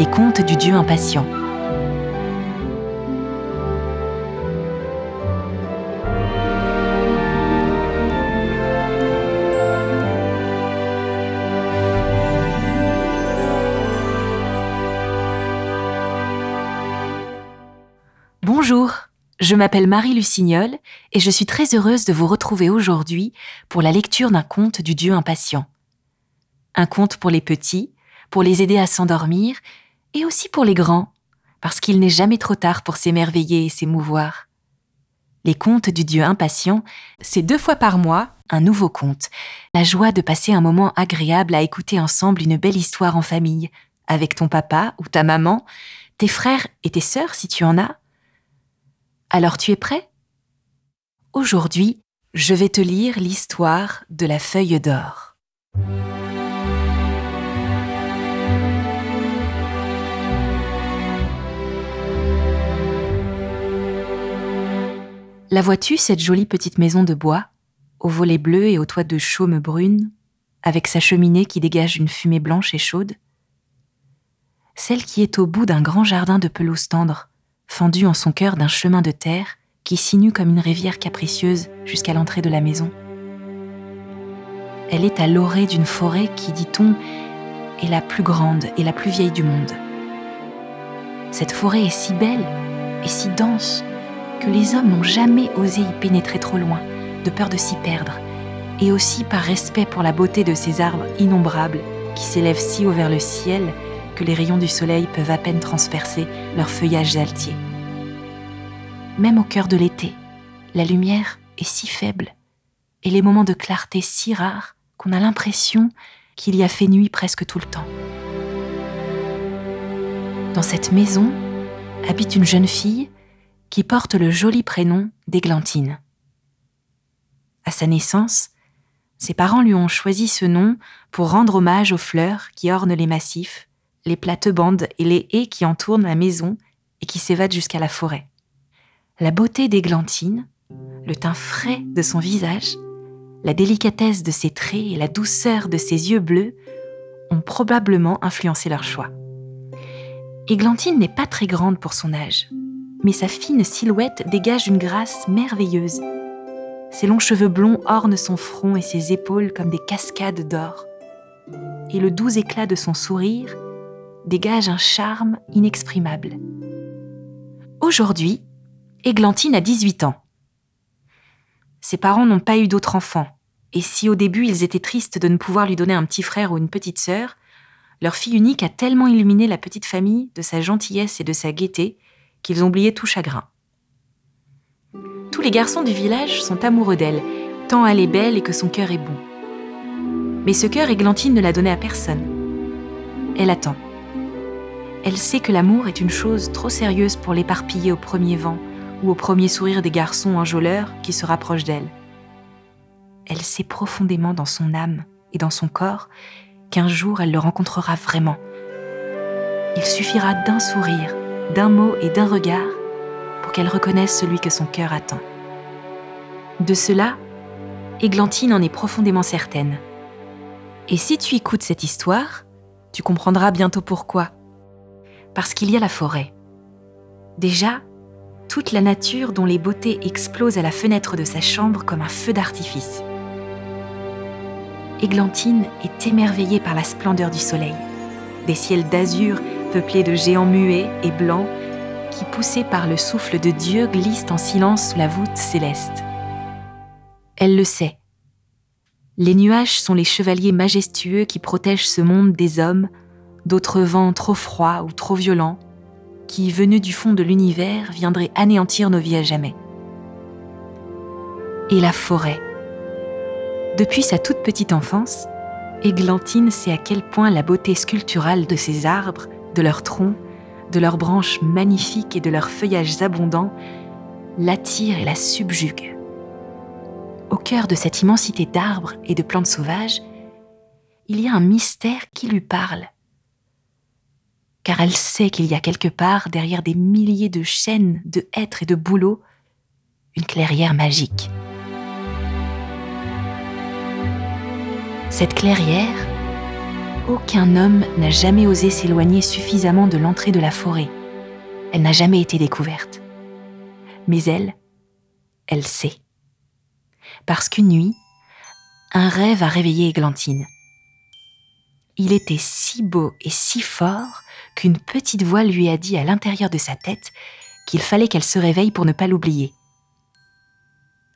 Les contes du Dieu impatient. Bonjour, je m'appelle Marie Lucignol et je suis très heureuse de vous retrouver aujourd'hui pour la lecture d'un conte du Dieu impatient. Un conte pour les petits, pour les aider à s'endormir et aussi pour les grands, parce qu'il n'est jamais trop tard pour s'émerveiller et s'émouvoir. Les contes du Dieu impatient, c'est deux fois par mois un nouveau conte, la joie de passer un moment agréable à écouter ensemble une belle histoire en famille, avec ton papa ou ta maman, tes frères et tes sœurs si tu en as. Alors tu es prêt? Aujourd'hui, je vais te lire l'histoire de la feuille d'or. La vois-tu, cette jolie petite maison de bois, aux volets bleus et au toit de chaume brune, avec sa cheminée qui dégage une fumée blanche et chaude? Celle qui est au bout d'un grand jardin de pelouse tendre, fendu en son cœur d'un chemin de terre qui sinue comme une rivière capricieuse jusqu'à l'entrée de la maison. Elle est à l'orée d'une forêt qui, dit-on, est la plus grande et la plus vieille du monde. Cette forêt est si belle et si dense que les hommes n'ont jamais osé y pénétrer trop loin, de peur de s'y perdre, et aussi par respect pour la beauté de ces arbres innombrables qui s'élèvent si haut vers le ciel que les rayons du soleil peuvent à peine transpercer leurs feuillages altiers. Même au cœur de l'été, la lumière est si faible et les moments de clarté si rares qu'on a l'impression qu'il y a fait nuit presque tout le temps. Dans cette maison habite une jeune fille qui porte le joli prénom d'Églantine. À sa naissance, ses parents lui ont choisi ce nom pour rendre hommage aux fleurs qui ornent les massifs, les plates-bandes et les haies qui entourent la maison et qui s'évadent jusqu'à la forêt. La beauté d'Églantine, le teint frais de son visage, la délicatesse de ses traits et la douceur de ses yeux bleus ont probablement influencé leur choix. Églantine n'est pas très grande pour son âge, mais sa fine silhouette dégage une grâce merveilleuse. Ses longs cheveux blonds ornent son front et ses épaules comme des cascades d'or. Et le doux éclat de son sourire dégage un charme inexprimable. Aujourd'hui, Églantine a 18 ans. Ses parents n'ont pas eu d'autre enfant, et si au début ils étaient tristes de ne pouvoir lui donner un petit frère ou une petite sœur, leur fille unique a tellement illuminé la petite famille de sa gentillesse et de sa gaieté qu'ils ont oublié tout chagrin. Tous les garçons du village sont amoureux d'elle, tant elle est belle et que son cœur est bon. Mais ce cœur, Églantine ne l'a donné à personne. Elle attend. Elle sait que l'amour est une chose trop sérieuse pour l'éparpiller au premier vent ou au premier sourire des garçons enjôleurs qui se rapprochent d'elle. Elle sait profondément dans son âme et dans son corps qu'un jour elle le rencontrera vraiment. Il suffira d'un sourire, d'un mot et d'un regard pour qu'elle reconnaisse celui que son cœur attend. De cela, Églantine en est profondément certaine. Et si tu écoutes cette histoire, tu comprendras bientôt pourquoi. Parce qu'il y a la forêt. Déjà, toute la nature dont les beautés explosent à la fenêtre de sa chambre comme un feu d'artifice. Églantine est émerveillée par la splendeur du soleil, des ciels d'azur peuplés de géants muets et blancs qui, poussés par le souffle de Dieu, glissent en silence sous la voûte céleste. Elle le sait. Les nuages sont les chevaliers majestueux qui protègent ce monde des hommes, d'autres vents trop froids ou trop violents, qui, venus du fond de l'univers, viendraient anéantir nos vies à jamais. Et la forêt. Depuis sa toute petite enfance, Églantine sait à quel point la beauté sculpturale de ces arbres de leurs troncs, de leurs branches magnifiques et de leurs feuillages abondants, l'attire et la subjugue. Au cœur de cette immensité d'arbres et de plantes sauvages, il y a un mystère qui lui parle. Car elle sait qu'il y a quelque part, derrière des milliers de chaînes, de hêtres et de bouleaux, une clairière magique. Cette clairière, Aucun homme n'a jamais osé s'éloigner suffisamment de l'entrée de la forêt. Elle n'a jamais été découverte. Mais elle, elle sait. Parce qu'une nuit, un rêve a réveillé Églantine. Il était si beau et si fort qu'une petite voix lui a dit à l'intérieur de sa tête qu'il fallait qu'elle se réveille pour ne pas l'oublier.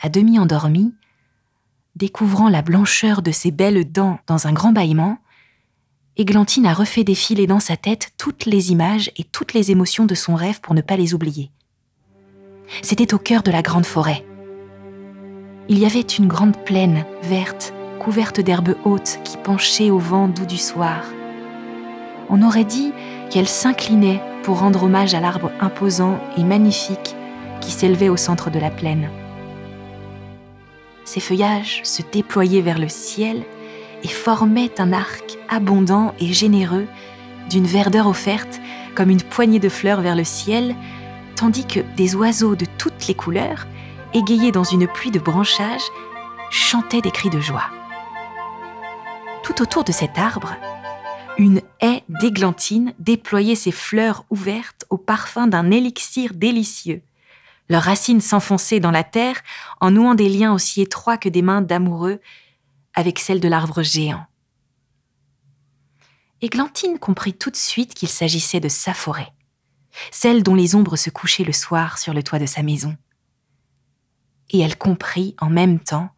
À demi endormie, découvrant la blancheur de ses belles dents dans un grand bâillement, Églantine a refait défiler dans sa tête toutes les images et toutes les émotions de son rêve pour ne pas les oublier. C'était au cœur de la grande forêt. Il y avait une grande plaine verte, couverte d'herbes hautes qui penchaient au vent doux du soir. On aurait dit qu'elle s'inclinait pour rendre hommage à l'arbre imposant et magnifique qui s'élevait au centre de la plaine. Ses feuillages se déployaient vers le ciel et formaient un arc abondant et généreux d'une verdeur offerte comme une poignée de fleurs vers le ciel, tandis que des oiseaux de toutes les couleurs, égayés dans une pluie de branchages, chantaient des cris de joie. Tout autour de cet arbre, une haie d'églantines déployait ses fleurs ouvertes au parfum d'un élixir délicieux. Leurs racines s'enfonçaient dans la terre en nouant des liens aussi étroits que des mains d'amoureux avec celles de l'arbre géant. Églantine comprit tout de suite qu'il s'agissait de sa forêt, celle dont les ombres se couchaient le soir sur le toit de sa maison. Et elle comprit en même temps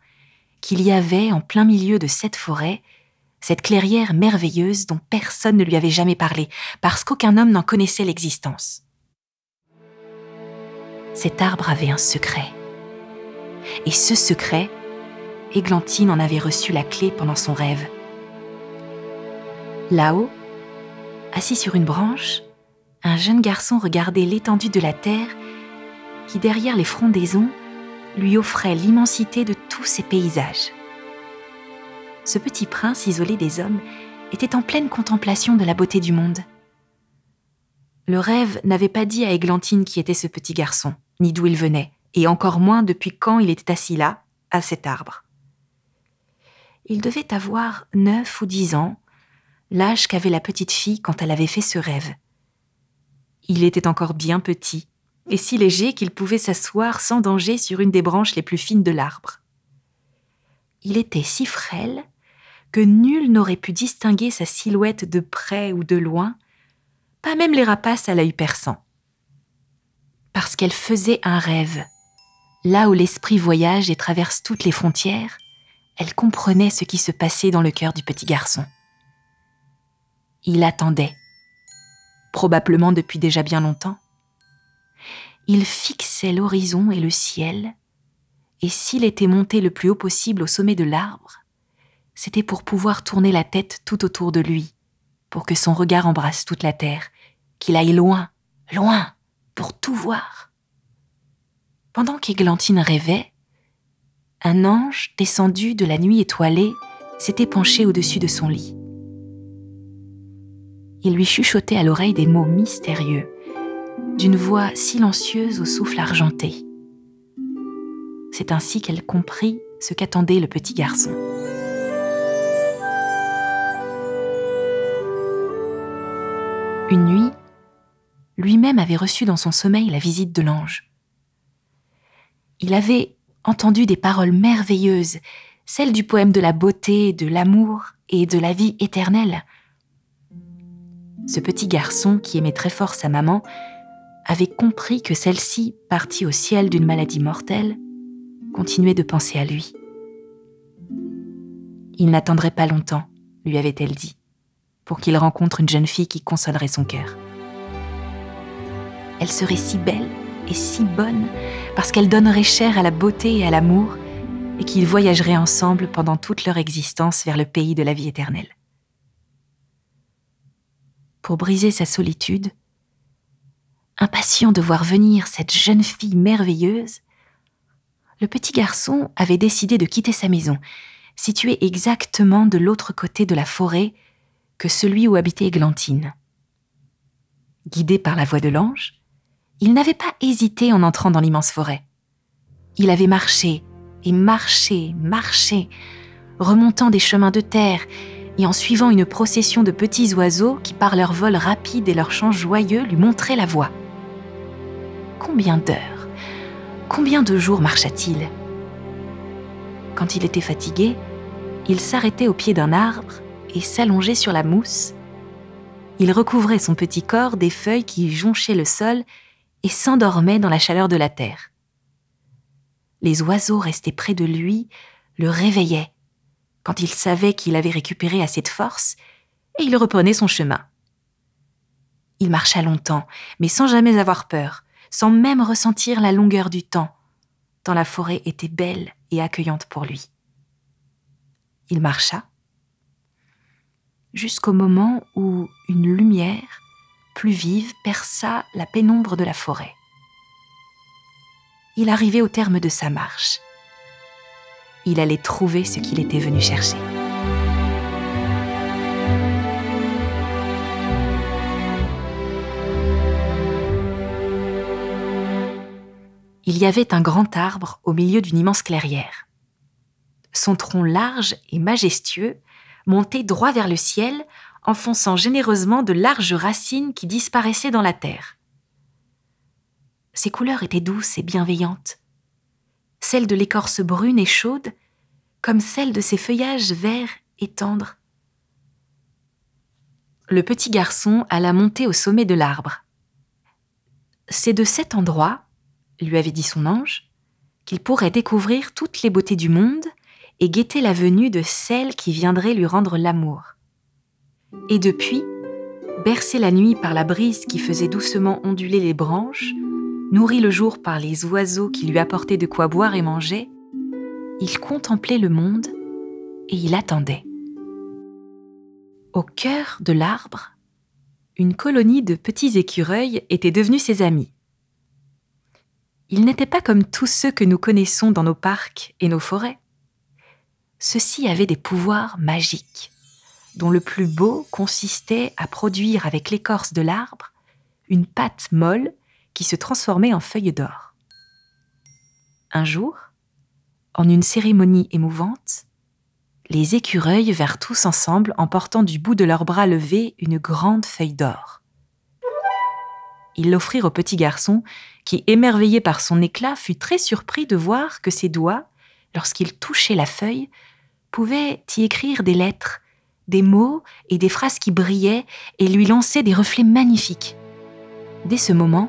qu'il y avait en plein milieu de cette forêt cette clairière merveilleuse dont personne ne lui avait jamais parlé, parce qu'aucun homme n'en connaissait l'existence. Cet arbre avait un secret. Et ce secret, Églantine en avait reçu la clé pendant son rêve. Là-haut, assis sur une branche, un jeune garçon regardait l'étendue de la terre qui, derrière les frondaisons, lui offrait l'immensité de tous ces paysages ce petit prince isolé des hommes était en pleine contemplation de la beauté du monde. Le rêve n'avait pas dit à Églantine qui était ce petit garçon, ni d'où il venait, et encore moins depuis quand il était assis là, à cet arbre. Il devait avoir neuf ou dix ans, l'âge qu'avait la petite fille quand elle avait fait ce rêve. Il était encore bien petit, et si léger qu'il pouvait s'asseoir sans danger sur une des branches les plus fines de l'arbre. Il était si frêle que nul n'aurait pu distinguer sa silhouette de près ou de loin, pas même les rapaces à l'œil perçant. Parce qu'elle faisait un rêve. Là où l'esprit voyage et traverse toutes les frontières, elle comprenait ce qui se passait dans le cœur du petit garçon. Il attendait, probablement depuis déjà bien longtemps. Il fixait l'horizon et le ciel, et s'il était monté le plus haut possible au sommet de l'arbre, c'était pour pouvoir tourner la tête tout autour de lui, pour que son regard embrasse toute la terre, qu'il aille loin, loin, pour tout voir. Pendant qu'Églantine rêvait, un ange descendu de la nuit étoilée s'était penché au-dessus de son lit. Il lui chuchotait à l'oreille des mots mystérieux, d'une voix silencieuse au souffle argenté. C'est ainsi qu'elle comprit ce qu'attendait le petit garçon. Une nuit, lui-même avait reçu dans son sommeil la visite de l'ange. Il avait entendu des paroles merveilleuses, celles du poème de la beauté, de l'amour et de la vie éternelle. Ce petit garçon, qui aimait très fort sa maman, avait compris que celle-ci, partie au ciel d'une maladie mortelle, continuait de penser à lui. Il n'attendrait pas longtemps, lui avait-elle dit pour qu'il rencontre une jeune fille qui consolerait son cœur. Elle serait si belle et si bonne parce qu'elle donnerait chair à la beauté et à l'amour et qu'ils voyageraient ensemble pendant toute leur existence vers le pays de la vie éternelle. Pour briser sa solitude, impatient de voir venir cette jeune fille merveilleuse, le petit garçon avait décidé de quitter sa maison, située exactement de l'autre côté de la forêt que celui où habitait Églantine. Guidé par la voix de l'ange, il n'avait pas hésité en entrant dans l'immense forêt. Il avait marché et marché, marché, remontant des chemins de terre, et en suivant une procession de petits oiseaux qui, par leur vol rapide et leur chant joyeux, lui montraient la voie. Combien d'heures, combien de jours marcha-t-il? Quand il était fatigué, il s'arrêtait au pied d'un arbre et s'allongeait sur la mousse. Il recouvrait son petit corps des feuilles qui jonchaient le sol et s'endormait dans la chaleur de la terre. Les oiseaux restés près de lui le réveillaient quand il savait qu'il avait récupéré assez de force, et il reprenait son chemin. Il marcha longtemps, mais sans jamais avoir peur, sans même ressentir la longueur du temps, tant la forêt était belle et accueillante pour lui. Il marcha jusqu'au moment où une lumière plus vive perça la pénombre de la forêt. Il arrivait au terme de sa marche il allait trouver ce qu'il était venu chercher. Il y avait un grand arbre au milieu d'une immense clairière. Son tronc large et majestueux montait droit vers le ciel, enfonçant généreusement de larges racines qui disparaissaient dans la terre. Ses couleurs étaient douces et bienveillantes celle de l'écorce brune et chaude, comme celle de ses feuillages verts et tendres. Le petit garçon alla monter au sommet de l'arbre. C'est de cet endroit, lui avait dit son ange, qu'il pourrait découvrir toutes les beautés du monde et guetter la venue de celle qui viendrait lui rendre l'amour. Et depuis, bercé la nuit par la brise qui faisait doucement onduler les branches, nourri le jour par les oiseaux qui lui apportaient de quoi boire et manger, il contemplait le monde et il attendait. Au cœur de l'arbre, une colonie de petits écureuils était devenue ses amis. Ils n'étaient pas comme tous ceux que nous connaissons dans nos parcs et nos forêts. Ceux-ci avaient des pouvoirs magiques, dont le plus beau consistait à produire avec l'écorce de l'arbre une pâte molle qui se transformait en feuilles d'or. Un jour, en une cérémonie émouvante, les écureuils vinrent tous ensemble en portant du bout de leurs bras levés une grande feuille d'or. Ils l'offrirent au petit garçon, qui, émerveillé par son éclat, fut très surpris de voir que ses doigts, lorsqu'il touchait la feuille, pouvaient y écrire des lettres, des mots et des phrases qui brillaient et lui lançaient des reflets magnifiques. Dès ce moment,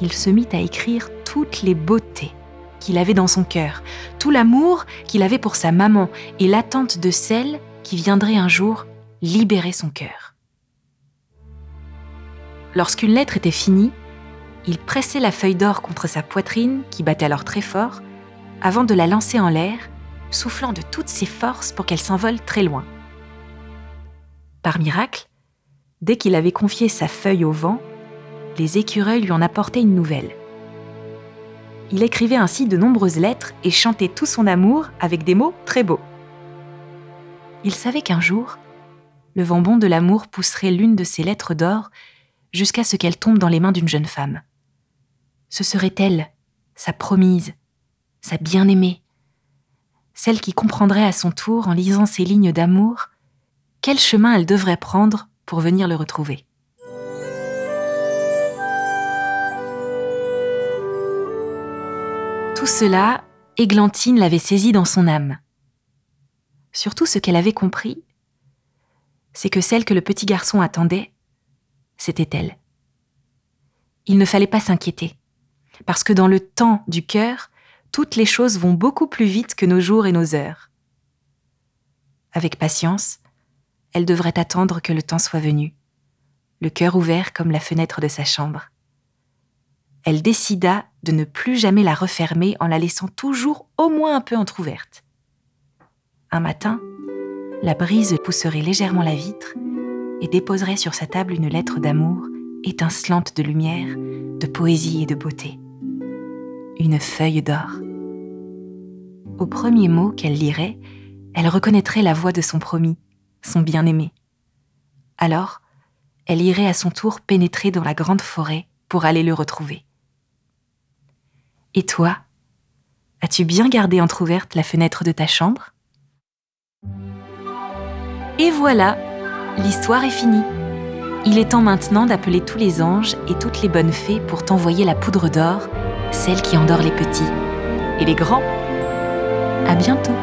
il se mit à écrire toutes les beautés qu'il avait dans son cœur, tout l'amour qu'il avait pour sa maman et l'attente de celle qui viendrait un jour libérer son cœur. Lorsqu'une lettre était finie, il pressait la feuille d'or contre sa poitrine, qui battait alors très fort, avant de la lancer en l'air, soufflant de toutes ses forces pour qu'elle s'envole très loin. Par miracle, dès qu'il avait confié sa feuille au vent, les écureuils lui en apportaient une nouvelle. Il écrivait ainsi de nombreuses lettres et chantait tout son amour avec des mots très beaux. Il savait qu'un jour, le vent bon de l'amour pousserait l'une de ses lettres d'or jusqu'à ce qu'elle tombe dans les mains d'une jeune femme. Ce serait elle, sa promise, sa bien-aimée, celle qui comprendrait à son tour, en lisant ces lignes d'amour, quel chemin elle devrait prendre pour venir le retrouver. Tout cela, Églantine l'avait saisi dans son âme. Surtout ce qu'elle avait compris, c'est que celle que le petit garçon attendait, c'était elle. Il ne fallait pas s'inquiéter, parce que dans le temps du cœur, toutes les choses vont beaucoup plus vite que nos jours et nos heures. Avec patience, elle devrait attendre que le temps soit venu, le cœur ouvert comme la fenêtre de sa chambre elle décida de ne plus jamais la refermer en la laissant toujours au moins un peu entr'ouverte. Un matin, la brise pousserait légèrement la vitre et déposerait sur sa table une lettre d'amour étincelante de lumière, de poésie et de beauté une feuille d'or. Au premier mot qu'elle lirait, elle reconnaîtrait la voix de son promis, son bien-aimé. Alors, elle irait à son tour pénétrer dans la grande forêt pour aller le retrouver. Et toi, as-tu bien gardé entr'ouverte la fenêtre de ta chambre? Et voilà, l'histoire est finie. Il est temps maintenant d'appeler tous les anges et toutes les bonnes fées pour t'envoyer la poudre d'or celle qui endort les petits et les grands. À bientôt!